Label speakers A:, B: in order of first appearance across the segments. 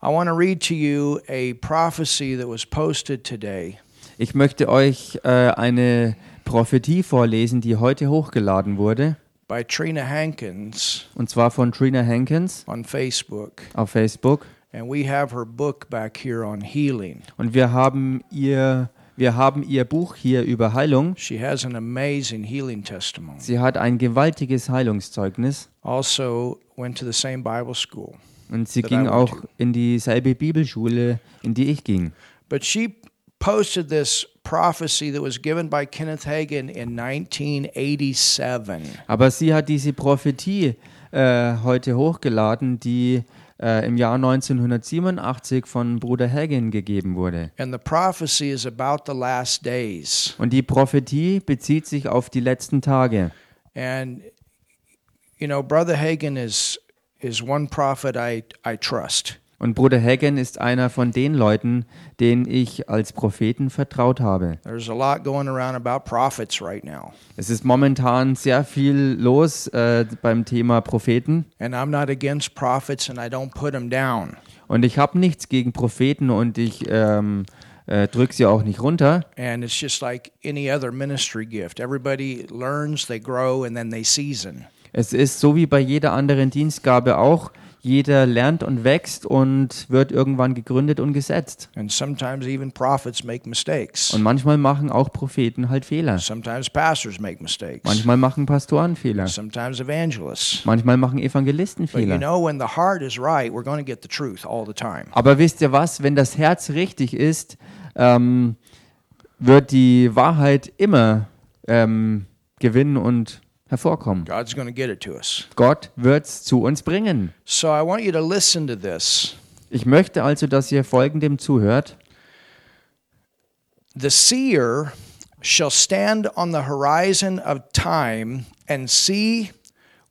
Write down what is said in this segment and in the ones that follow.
A: I want to read to you a prophecy that was posted today.
B: Ich möchte euch äh, eine Prophetie vorlesen, die heute hochgeladen wurde,
A: by Trina Hankins
B: und zwar von Trina Hankins
A: on Facebook.
B: auf Facebook.
A: And we have her book back here on healing.
B: Und wir haben ihr, wir haben ihr Buch hier über Heilung.
A: She has an amazing healing testimony.
B: Sie hat ein gewaltiges Heilungszeugnis
A: Also went to the same Bible school.
B: Und sie ging auch
A: to.
B: in dieselbe Bibelschule, in die ich ging.
A: But she posted this prophecy that was given by Kenneth Hagin in 1987.
B: Aber sie hat diese Prophetie äh, heute hochgeladen, die äh, im Jahr 1987 von Bruder Hagin gegeben wurde.
A: And the prophecy is about the last days.
B: Und die Prophetie bezieht sich auf die letzten Tage.
A: And you know, Brother Hagin is is one prophet I I trust.
B: Und Bruder Hagin ist einer von den Leuten, denen ich als Propheten vertraut habe.
A: There's a lot going around about prophets right now.
B: Es ist momentan sehr viel los äh, beim Thema Propheten.
A: And I'm not against prophets and I don't put them down.
B: Und ich habe nichts gegen Propheten und ich ähm, äh, drücke sie auch nicht runter.
A: And it's just like any other ministry gift. Everybody learns, they grow, and then they season.
B: Es ist so wie bei jeder anderen Dienstgabe auch. Jeder lernt und wächst und wird irgendwann gegründet und gesetzt.
A: And sometimes even prophets make mistakes.
B: Und manchmal machen auch Propheten halt Fehler.
A: Sometimes pastors make mistakes.
B: Manchmal machen Pastoren Fehler.
A: Sometimes evangelists.
B: Manchmal machen Evangelisten
A: you
B: Fehler.
A: know, when the heart is right, we're going to get the truth all the time.
B: Aber wisst ihr was? Wenn das Herz richtig ist, ähm, wird die Wahrheit immer ähm, gewinnen und hervorkommen.
A: God's going to get it to us.
B: Gott wird es zu uns bringen.
A: So I want you to listen to this.
B: Ich möchte also, dass ihr folgendem zuhört.
A: The seer shall stand on the horizon of time and see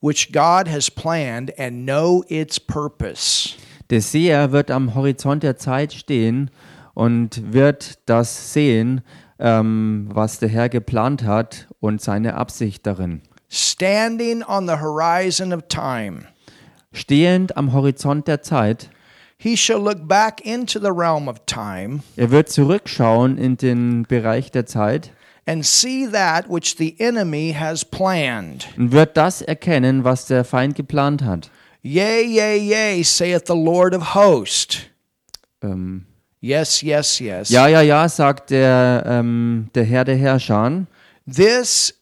A: which God has planned and know its purpose.
B: Der Seher wird am Horizont der Zeit stehen und wird das sehen, ähm, was der Herr geplant hat und seine Absicht darin.
A: Standing on the horizon of time,
B: Stehend am Horizont der Zeit,
A: he shall look back into the realm of time
B: er wird zurückschauen in den Bereich der Zeit
A: and see that which the enemy has planned.
B: und wird das erkennen, was der Feind geplant hat.
A: Yea, yea, yea, saith the Lord of hosts.
B: Ähm,
A: Yes, yes, yes.
B: ja, ja, ja, sagt der, ähm, der Herr der Herrscher.
A: This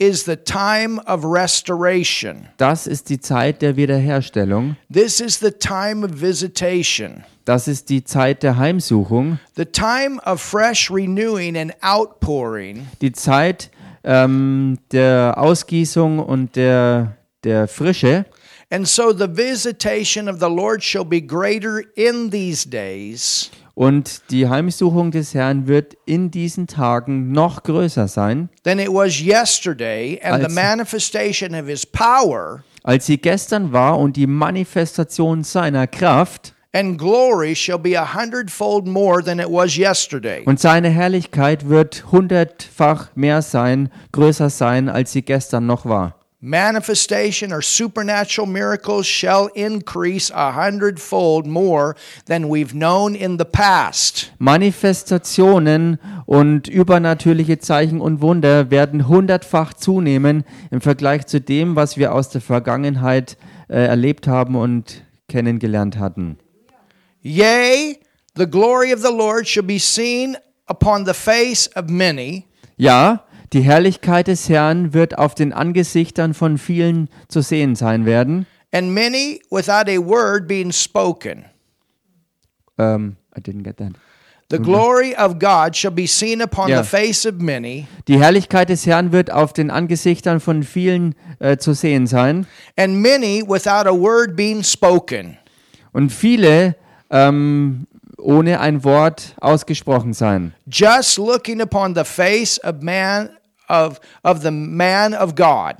A: is the time of restoration.
B: Das ist die Zeit der Wiederherstellung.
A: This is the time of visitation.
B: Das ist die Zeit der Heimsuchung.
A: The time of fresh renewing and outpouring.
B: Die Zeit ähm, der Ausgießung und der, der Frische.
A: And so the visitation of the Lord shall be greater in these days
B: Und die Heimsuchung des Herrn wird in diesen Tagen noch größer sein,
A: than it was yesterday, and the
B: Als-
A: manifestation of his power
B: als sie gestern war und die Manifestation seiner Kraft
A: and glory shall be a hundredfold more than it was yesterday.
B: und seine Herrlichkeit wird hundertfach mehr sein, größer sein, als sie gestern noch war.
A: Manifestation or supernatural miracles shall increase a hundredfold more than we've known in the past.
B: Manifestationen und übernatürliche Zeichen und Wunder werden hundertfach zunehmen im Vergleich zu dem, was wir aus der Vergangenheit äh, erlebt haben und kennengelernt hatten.
A: Yea, the glory of the Lord shall be seen upon the face of many,
B: Ja, die Herrlichkeit des Herrn wird auf den Angesichtern von vielen zu sehen sein werden.
A: and many without a word being spoken.
B: Ähm, I didn't get that.
A: The glory of God shall be seen upon
B: Yeah.
A: the face of many,
B: Die Herrlichkeit des Herrn wird auf den Angesichtern von vielen äh, zu sehen sein.
A: and many without a word being spoken.
B: Und viele ähm, ohne ein Wort ausgesprochen sein.
A: Just looking upon the face of man of of the man of God.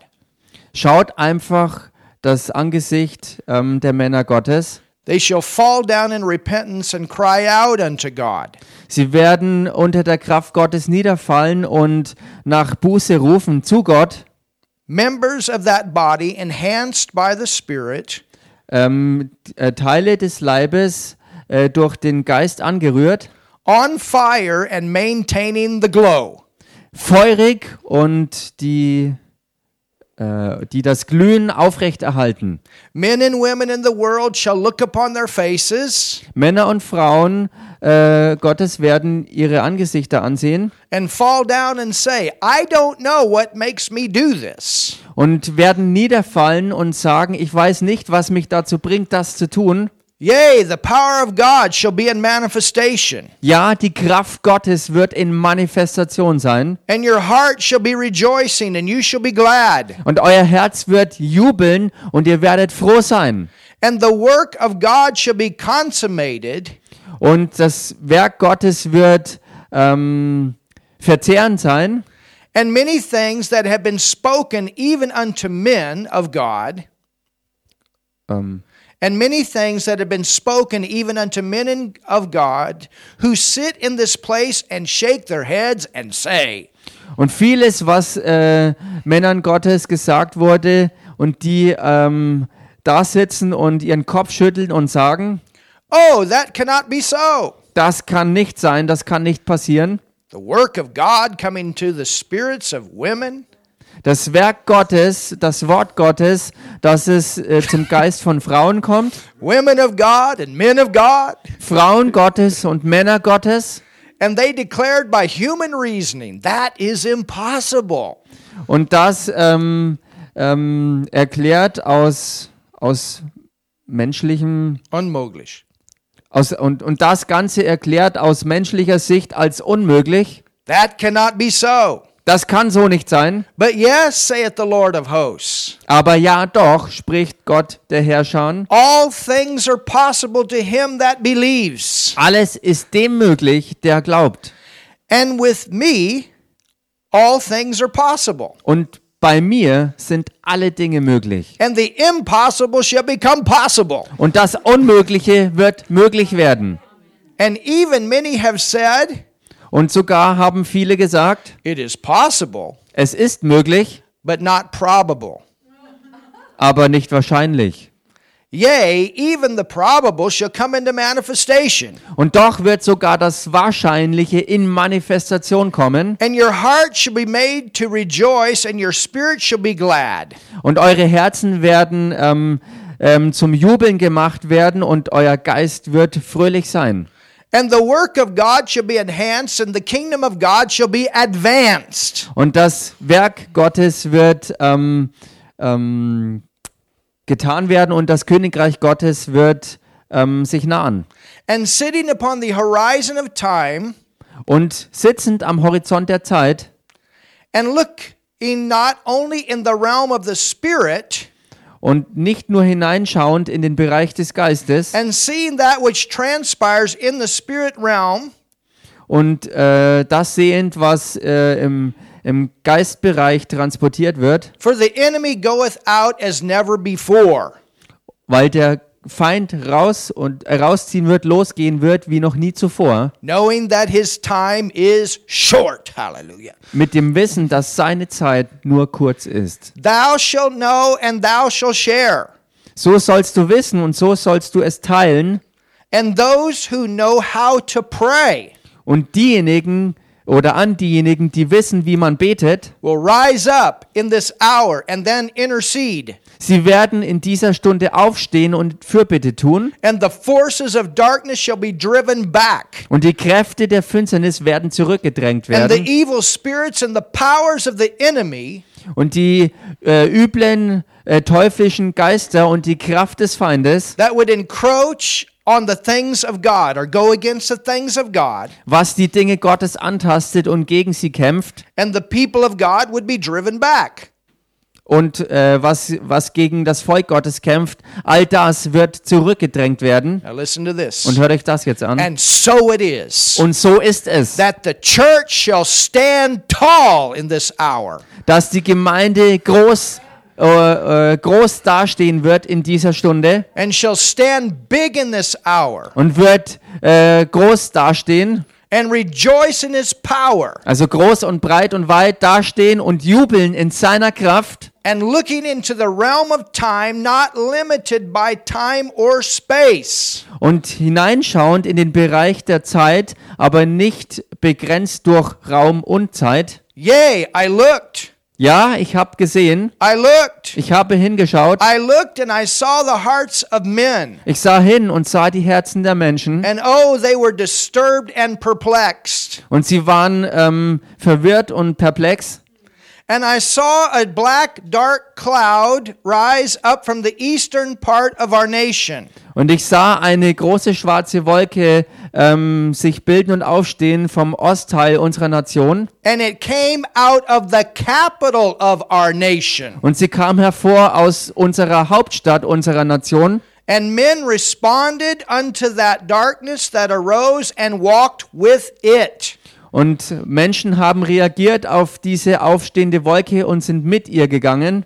B: Schaut einfach das Angesicht ähm, der Männer Gottes.
A: They shall fall down in repentance and cry out unto God.
B: Sie werden unter der Kraft Gottes niederfallen und nach Buße rufen zu Gott.
A: Members of that body enhanced by the Spirit
B: Ähm, äh, Teile des Leibes äh, durch den Geist angerührt,
A: on fire and maintaining the glow.
B: Feurig und die, äh, die das Glühen aufrechterhalten.
A: Men and women in the world shall look upon their faces
B: Männer und Frauen äh, Gottes werden ihre Angesichter ansehen
A: and fall down and say, I don't know what makes me do this.
B: und werden niederfallen und sagen, ich weiß nicht, was mich dazu bringt, das zu tun.
A: Yea, the power of God shall be in manifestation,
B: Ja, die Kraft Gottes wird in Manifestation sein
A: and your heart shall be rejoicing, and you shall be glad.
B: und euer Herz wird jubeln und ihr werdet froh sein.
A: And the work of God shall be consummated,
B: Und das Werk Gottes wird ähm, verzehrend sein
A: and many things that have been spoken even unto men of God,
B: ähm,
A: and many things that have been spoken even unto men of God, who sit in this place and shake their heads and say,
B: Und vieles, was äh, Männern Gottes gesagt wurde und die ähm, da sitzen und ihren Kopf schütteln und sagen,
A: Oh, that cannot be so.
B: das kann nicht sein, das kann nicht passieren.
A: The work of God coming to the spirits of women,
B: Das Werk Gottes, das Wort Gottes, dass es äh, zum Geist von Frauen kommt,
A: women of God and men of God,
B: Frauen Gottes und Männer Gottes.
A: and they declared by human reasoning that is impossible.
B: Und das ähm, ähm, erklärt aus, aus menschlichem
A: Unmöglich.
B: aus, und, und das Ganze erklärt aus menschlicher Sicht als unmöglich.
A: That cannot be so.
B: Das kann so nicht sein.
A: But yes, saith the Lord of hosts,
B: Aber ja, doch, spricht Gott der Herrscher.
A: all things are possible to him that believes.
B: Alles ist dem möglich, der glaubt.
A: And with me, all things are possible.
B: Und bei mir sind alle Dinge möglich.
A: And the impossible shall become possible.
B: Und das Unmögliche wird möglich werden.
A: And even many have said,
B: Und sogar haben viele gesagt,
A: it is possible,
B: es ist möglich,
A: but not probable.
B: aber nicht wahrscheinlich.
A: Yea, even the probable shall come into manifestation.
B: Und doch wird sogar das Wahrscheinliche in Manifestation kommen.
A: And your heart shall be made to rejoice, and your spirit shall be glad.
B: Und eure Herzen werden ähm, ähm, zum Jubeln gemacht werden und euer Geist wird fröhlich sein.
A: And the work of God shall be enhanced, and the kingdom of God shall be advanced.
B: Und das Werk Gottes wird ähm, ähm, getan werden und das Königreich Gottes wird ähm, sich nahen.
A: And sitting upon the horizon of time,
B: Und sitzend am Horizont der Zeit
A: and looking not only in the realm of the spirit,
B: und nicht nur hineinschauend in den Bereich des Geistes
A: and seeing that which transpires in the spirit realm,
B: und äh, das sehend, was äh, im, im Geistbereich transportiert wird,
A: for the enemy goeth out as never before.
B: weil der Feind raus und äh, rausziehen wird, losgehen wird wie noch nie zuvor,
A: knowing that his time is short. Hallelujah.
B: mit dem Wissen, dass seine Zeit nur kurz ist.
A: Thou shalt know and thou shalt share.
B: So sollst du wissen und so sollst du es teilen.
A: And those who know how to pray
B: Und diejenigen oder an diejenigen, die wissen, wie man betet,
A: will rise up in this hour and then intercede.
B: Sie werden in dieser Stunde aufstehen und Fürbitte tun.
A: And the forces of darkness shall be driven back.
B: Und die Kräfte der Finsternis werden zurückgedrängt
A: And the
B: werden.
A: evil spirits and the powers of the enemy
B: Und die äh, üblen äh, teuflischen Geister und die Kraft des Feindes,
A: that would encroach on the things of God or go against the things of God,
B: was die Dinge Gottes antastet und gegen sie kämpft
A: and the people of God would be driven back.
B: Und äh, was, was gegen das Volk Gottes kämpft, all das wird zurückgedrängt werden. Und hört euch das jetzt an.
A: And so it is
B: Und so ist es,
A: that the church shall stand tall in this hour.
B: dass die Gemeinde groß, äh, äh, groß dastehen wird in dieser Stunde
A: and shall stand big in this hour
B: und wird äh, groß dastehen,
A: and rejoice in his power.
B: also groß und breit und weit dastehen und jubeln in seiner Kraft.
A: And looking into the realm of time not limited by time or space.
B: Und hineinschauend in den Bereich der Zeit, aber nicht begrenzt durch Raum und Zeit.
A: Yea, I looked,
B: Ja, ich habe gesehen,
A: I looked,
B: ich habe hingeschaut,
A: I looked, and I saw the hearts of men.
B: ich sah hin und sah die Herzen der Menschen.
A: And oh, they were disturbed and perplexed.
B: Und sie waren ähm, verwirrt und perplex.
A: And I saw a black, dark cloud rise up from the eastern part of our nation.
B: Und ich sah eine große schwarze Wolke ähm, sich bilden und aufstehen vom Ostteil unserer Nation.
A: And it came out of the capital of our nation.
B: Und sie kam hervor aus unserer Hauptstadt unserer Nation.
A: And men responded unto that darkness that arose and walked with it.
B: Und Menschen haben reagiert auf diese aufstehende Wolke und sind mit ihr gegangen.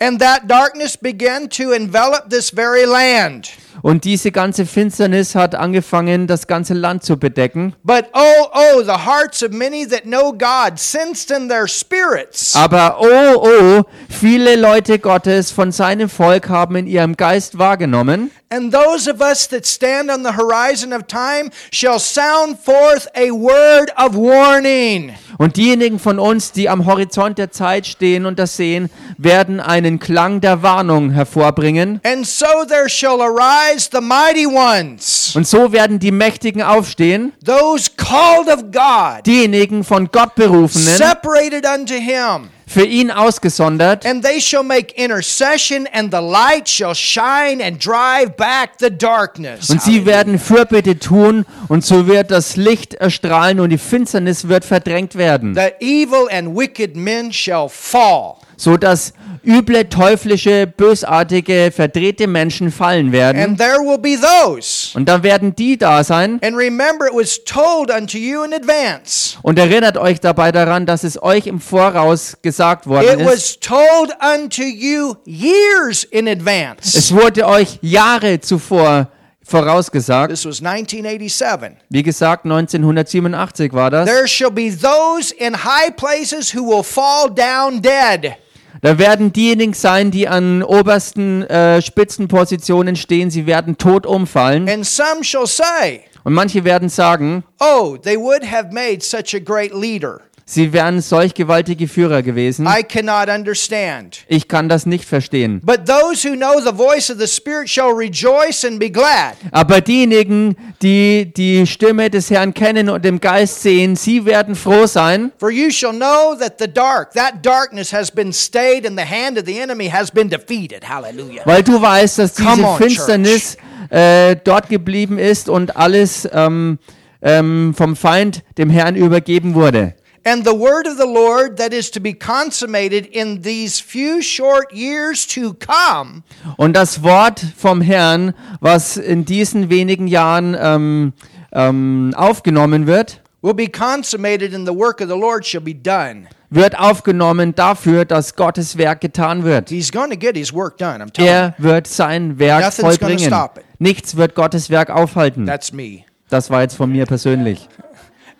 A: And that darkness began to envelop this very land.
B: Und diese ganze Finsternis hat angefangen, das ganze Land zu bedecken.
A: But oh, oh, the hearts of many that know God sensed in their spirits
B: Aber oh, oh, viele Leute Gottes von seinem Volk haben in ihrem Geist wahrgenommen.
A: And those of us that stand on the horizon of time shall sound forth a word of warning.
B: Und diejenigen von uns, die am Horizont der Zeit stehen und das sehen, werden einen Klang der Warnung hervorbringen.
A: And so there shall arise the mighty ones,
B: Und so werden die Mächtigen aufstehen,
A: those called of God,
B: diejenigen von Gott berufenen,
A: separated unto him.
B: für ihn ausgesondert.
A: And they shall make intercession, and the light shall shine and drive back the darkness.
B: Und sie werden Fürbitte tun und so wird das Licht erstrahlen und die Finsternis wird verdrängt werden,
A: The evil and wicked men shall fall.
B: so dass üble, teuflische, bösartige, verdrehte Menschen fallen werden.
A: And there will be those.
B: Und dann werden die da sein.
A: And remember, it was told unto you in advance.
B: Und erinnert euch dabei daran, dass es euch im Voraus gesagt
A: It
B: worden ist.
A: was told unto you years in advance.
B: Es wurde euch Jahre zuvor vorausgesagt.
A: This was 1987.
B: Wie gesagt, 1987 war das.
A: There shall be those in high places who will fall down dead.
B: Da werden diejenigen sein, die an obersten äh, Spitzenpositionen stehen, sie werden tot umfallen.
A: And some shall say,
B: Und manche werden sagen,
A: Oh, they would have made such a great leader.
B: Sie wären solch gewaltige Führer gewesen.
A: I cannot understand.
B: Ich kann das nicht verstehen.
A: But those who know the voice of the Spirit shall rejoice and be glad.
B: Aber diejenigen, die die Stimme des Herrn kennen und im Geist sehen, sie werden froh sein.
A: For you shall know that the dark, that darkness has been stayed and the hand of the enemy has been defeated. Hallelujah.
B: Weil du weißt, dass diese
A: on,
B: Finsternis äh, dort geblieben ist und alles ähm, ähm, vom Feind dem Herrn übergeben wurde.
A: And the word of the Lord that is to be consummated in these few short years to come
B: Und das Wort vom Herrn, was in diesen wenigen Jahren ähm, ähm, aufgenommen wird,
A: will be consummated and the work of the Lord shall be done.
B: wird aufgenommen dafür, dass Gottes Werk getan wird.
A: He's going to get his work done. I'm telling you.
B: Er wird sein Werk vollbringen. Nichts wird Gottes Werk aufhalten.
A: That's me.
B: Das war jetzt von mir persönlich.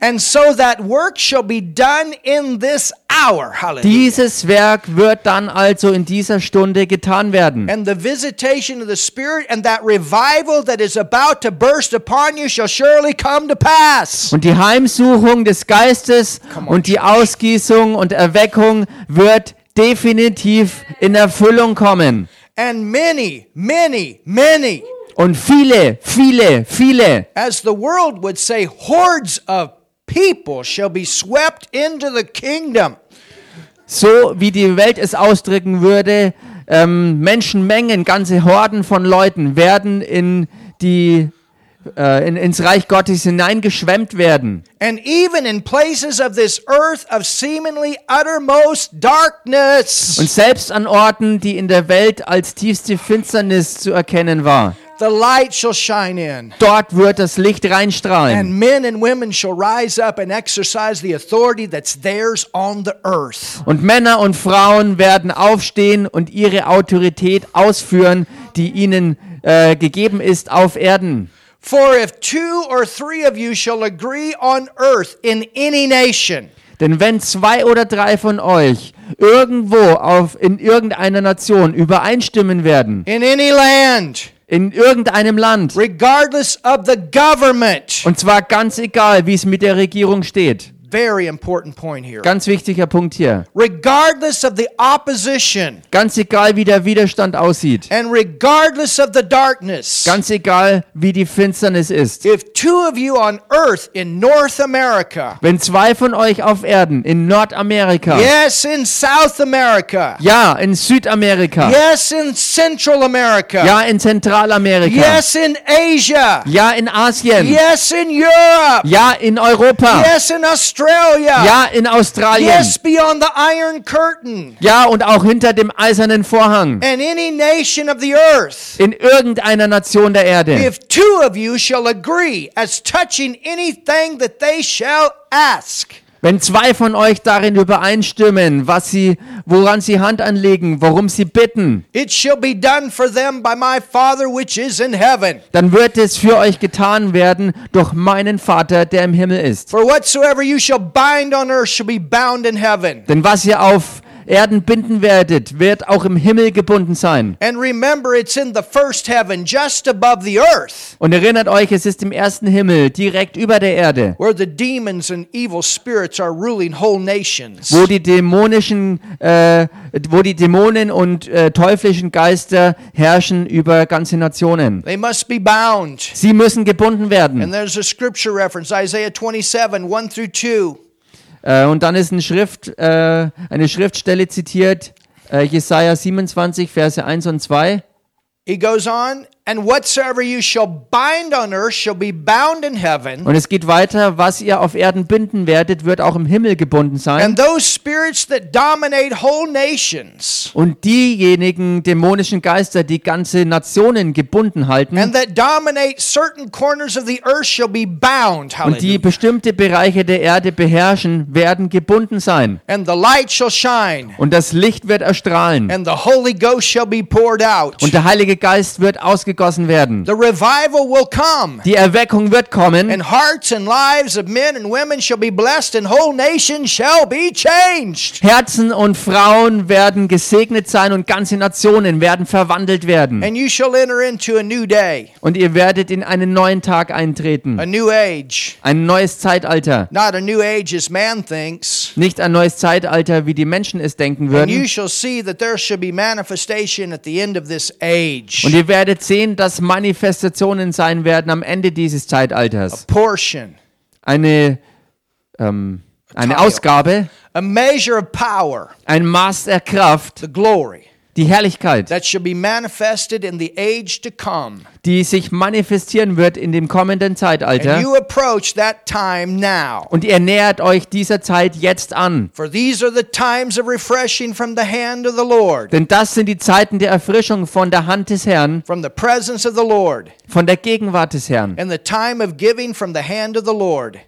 A: And so that work shall be done in this hour. Hallelujah.
B: Dieses Werk wird dann also in dieser Stunde getan werden.
A: And the visitation of the Spirit and that revival that is about to burst upon you shall surely come to pass.
B: Und die Heimsuchung des Geistes und die Ausgießung und Erweckung wird definitiv in Erfüllung kommen.
A: And many, many, many,
B: Und viele, viele, viele,
A: as the world would say, hordes of people shall be swept into the kingdom.
B: so wie die Welt es ausdrücken würde, ähm, Menschenmengen, ganze Horden von Leuten werden in die äh, in, ins Reich Gottes hineingeschwemmt werden.
A: And even in places of this earth of seemingly uttermost darkness,
B: Und selbst an Orten, die in der Welt als tiefste Finsternis zu erkennen war,
A: the light shall shine in.
B: dort wird das Licht reinstrahlen.
A: And men and women shall rise up and exercise the authority that's theirs on the earth.
B: Und Männer und Frauen werden aufstehen und ihre Autorität ausführen, die ihnen äh, gegeben ist auf Erden.
A: For if two or three of you shall agree on earth in any nation,
B: Denn wenn zwei oder drei von euch irgendwo auf, in irgendeiner Nation übereinstimmen werden,
A: in any land,
B: in irgendeinem Land,
A: regardless of the government.
B: und zwar ganz egal, wie es mit der Regierung steht.
A: Very important point here.
B: Ganz wichtiger Punkt hier.
A: Regardless of the opposition
B: Ganz egal, wie der Widerstand aussieht.
A: and regardless of the darkness.
B: Ganz egal, wie die Finsternis ist.
A: If two of you on earth in North America,
B: Wenn zwei von euch auf Erden in Nordamerika,
A: yes, in South America,
B: ja, in Südamerika,
A: yes, in Central America,
B: ja, in Zentralamerika,
A: yes, in Asia,
B: ja, in Asien,
A: yes, in Europe,
B: ja, in Europa,
A: yes, in Australia,
B: ja, in Australien,
A: yes, beyond the Iron Curtain,
B: ja, und auch hinter dem eisernen Vorhang,
A: and any nation of the earth.
B: in irgendeiner Nation der Erde.
A: If two of you shall agree as touching anything that they shall ask,
B: Wenn zwei von euch darin übereinstimmen, was sie, woran sie Hand anlegen, worum sie bitten,
A: it shall be done for them by my Father which is in heaven.
B: dann wird es für euch getan werden durch meinen Vater, der im Himmel ist.
A: For whatsoever you shall bind on earth shall be bound in heaven.
B: Denn was ihr auf Erden binden werdet, wird auch im Himmel gebunden sein.
A: And remember, it's in the first heaven, just above the earth,
B: Und erinnert euch, es ist im ersten Himmel, direkt über der Erde,
A: where the demons and evil spirits are ruling whole nations.
B: wo die dämonischen, äh, wo die Dämonen und äh, teuflischen Geister herrschen über ganze Nationen.
A: They must be bound.
B: Sie müssen gebunden werden.
A: And there's a scripture reference, Isaiah 27, 1 through 2.
B: Äh, und dann ist eine, Schrift, äh, eine Schriftstelle zitiert, äh, Jesaja 27, Verse 1 und 2.
A: He goes on, and whatsoever you shall bind on earth shall be bound in heaven.
B: Und es geht weiter, was ihr auf Erden binden werdet, wird auch im Himmel gebunden sein.
A: And those spirits that dominate whole nations
B: Und diejenigen dämonischen Geister, die ganze Nationen gebunden halten
A: and that dominate certain corners of the earth shall be bound.
B: und die bestimmte Bereiche der Erde beherrschen, werden gebunden sein.
A: And the light shall shine,
B: Und das Licht wird erstrahlen.
A: and the Holy Ghost shall be poured out.
B: Und der Heilige Geist wird ausgegossen werden.
A: The revival will come.
B: Die Erweckung wird kommen.
A: And hearts and lives of men and women shall be blessed, and whole nations shall be changed.
B: Herzen und Frauen werden gesegnet sein und ganze Nationen werden verwandelt werden.
A: And you shall enter into a new day,
B: Und ihr werdet in einen neuen Tag
A: a
B: eintreten.
A: new age.
B: Ein neues Zeitalter.
A: Not a new age as man thinks.
B: Nicht ein neues Zeitalter, wie die Menschen es denken
A: And you
B: würden.
A: shall see that there shall be manifestation at the end of this age.
B: Und ihr werdet sehen, dass Manifestationen sein werden am Ende dieses Zeitalters.
A: Portion,
B: Eine, ähm, eine. Ausgabe,
A: a measure of power,
B: ein Maß der Kraft,
A: the glory
B: die Herrlichkeit,
A: that shall be manifested in the age to come.
B: die sich manifestieren wird in dem kommenden Zeitalter. Und ihr nähert euch dieser Zeit jetzt an. Denn das sind die Zeiten der Erfrischung von der Hand des Herrn,
A: from the presence of the Lord,
B: von der Gegenwart des Herrn.
A: and the time of giving from the hand of the Lord,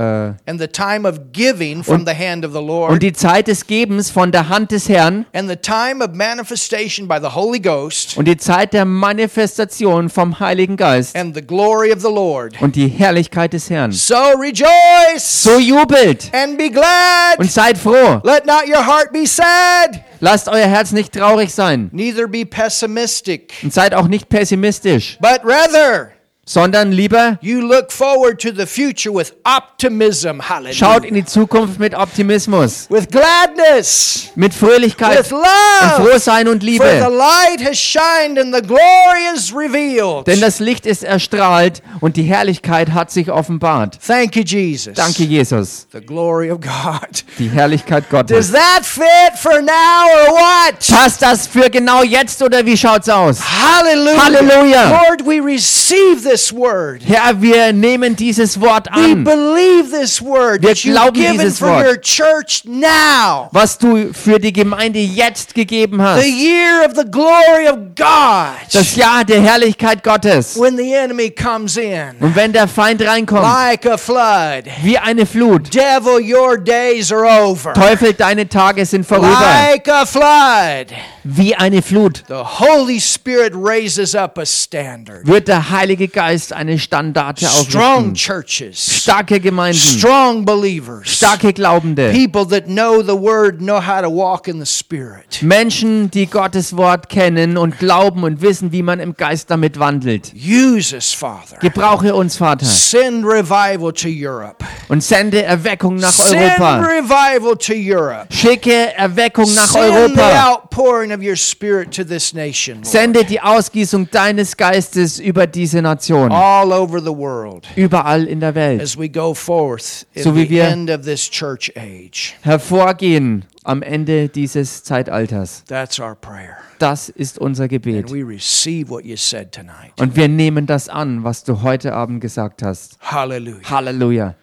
B: Äh,
A: and the time of giving from the hand of the
B: und
A: Lord,
B: die Zeit des Gebens von der Hand des Herrn
A: and the time of manifestation by the Holy Ghost,
B: und die Zeit der Manifestation vom Heiligen Geist
A: and the glory of the Lord.
B: und die Herrlichkeit des Herrn.
A: So rejoice
B: So jubelt
A: and be glad.
B: und seid froh.
A: Let not your heart be sad,
B: Lasst euer Herz nicht traurig sein
A: neither be pessimistic,
B: und seid auch nicht pessimistisch,
A: but rather
B: sondern lieber
A: you look forward to the future with optimism. Hallelujah.
B: schaut in die Zukunft mit Optimismus,
A: with gladness,
B: mit Fröhlichkeit
A: with
B: und
A: love.
B: Frohsein und
A: For the
B: Liebe.
A: light has shined and the glory is revealed.
B: Denn das Licht ist erstrahlt und die Herrlichkeit hat sich offenbart.
A: Thank you, Jesus.
B: Danke, Jesus.
A: The glory of God.
B: Die Herrlichkeit
A: Does
B: Gottes.
A: that fit for now or what?
B: Passt das für genau jetzt oder wie schaut's aus?
A: Hallelujah.
B: Hallelujah.
A: Lord, we receive this word.
B: Herr, wir nehmen dieses Wort
A: We
B: an,
A: believe this word
B: Wir glauben
A: given
B: dieses Wort.
A: your church now.
B: was du für die Gemeinde jetzt gegeben
A: The
B: hast.
A: year of the glory of God.
B: Das Jahr der Herrlichkeit Gottes.
A: When the enemy comes in
B: Und wenn der Feind reinkommt,
A: like a flood.
B: wie eine Flut,
A: Devil, your days are over.
B: Teufel, deine Tage sind vorüber.
A: Like a flood.
B: Wie eine Flut,
A: the Holy Spirit raises up a standard.
B: wird der Heilige Geist eine Standarte
A: Strong
B: aufrichten.
A: churches,
B: Starke Gemeinden,
A: strong believers,
B: starke Glaubende,
A: people that know the word, know how to walk in the Spirit.
B: Menschen, die Gottes Wort kennen und glauben und wissen, wie man im Geist damit wandelt.
A: Use us, Father.
B: Gebrauche uns, Vater,
A: Send revival to Europe.
B: und sende Erweckung nach
A: Send
B: Europa.
A: revival to Europe.
B: Schicke Erweckung nach
A: Send the
B: Europa.
A: outpouring of your Spirit to this nation, Lord.
B: Sende die Ausgießung deines Geistes über diese Nation,
A: all over the world
B: überall in der Welt.
A: as we go forth in
B: So wie
A: the
B: wir-
A: end of this church age.
B: Hervorgehen am Ende dieses Zeitalters.
A: That's our prayer.
B: Das ist unser
A: And
B: Gebet.
A: we receive what you said tonight.
B: Und wir nehmen das an, was du heute Abend gesagt hast.
A: Hallelujah.
B: Halleluja.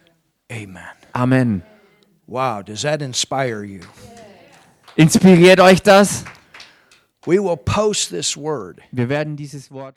A: Amen.
B: Amen.
A: Wow, does that inspire you?
B: Inspiriert euch das?
A: We will post this word.
B: Wir werden dieses Wort.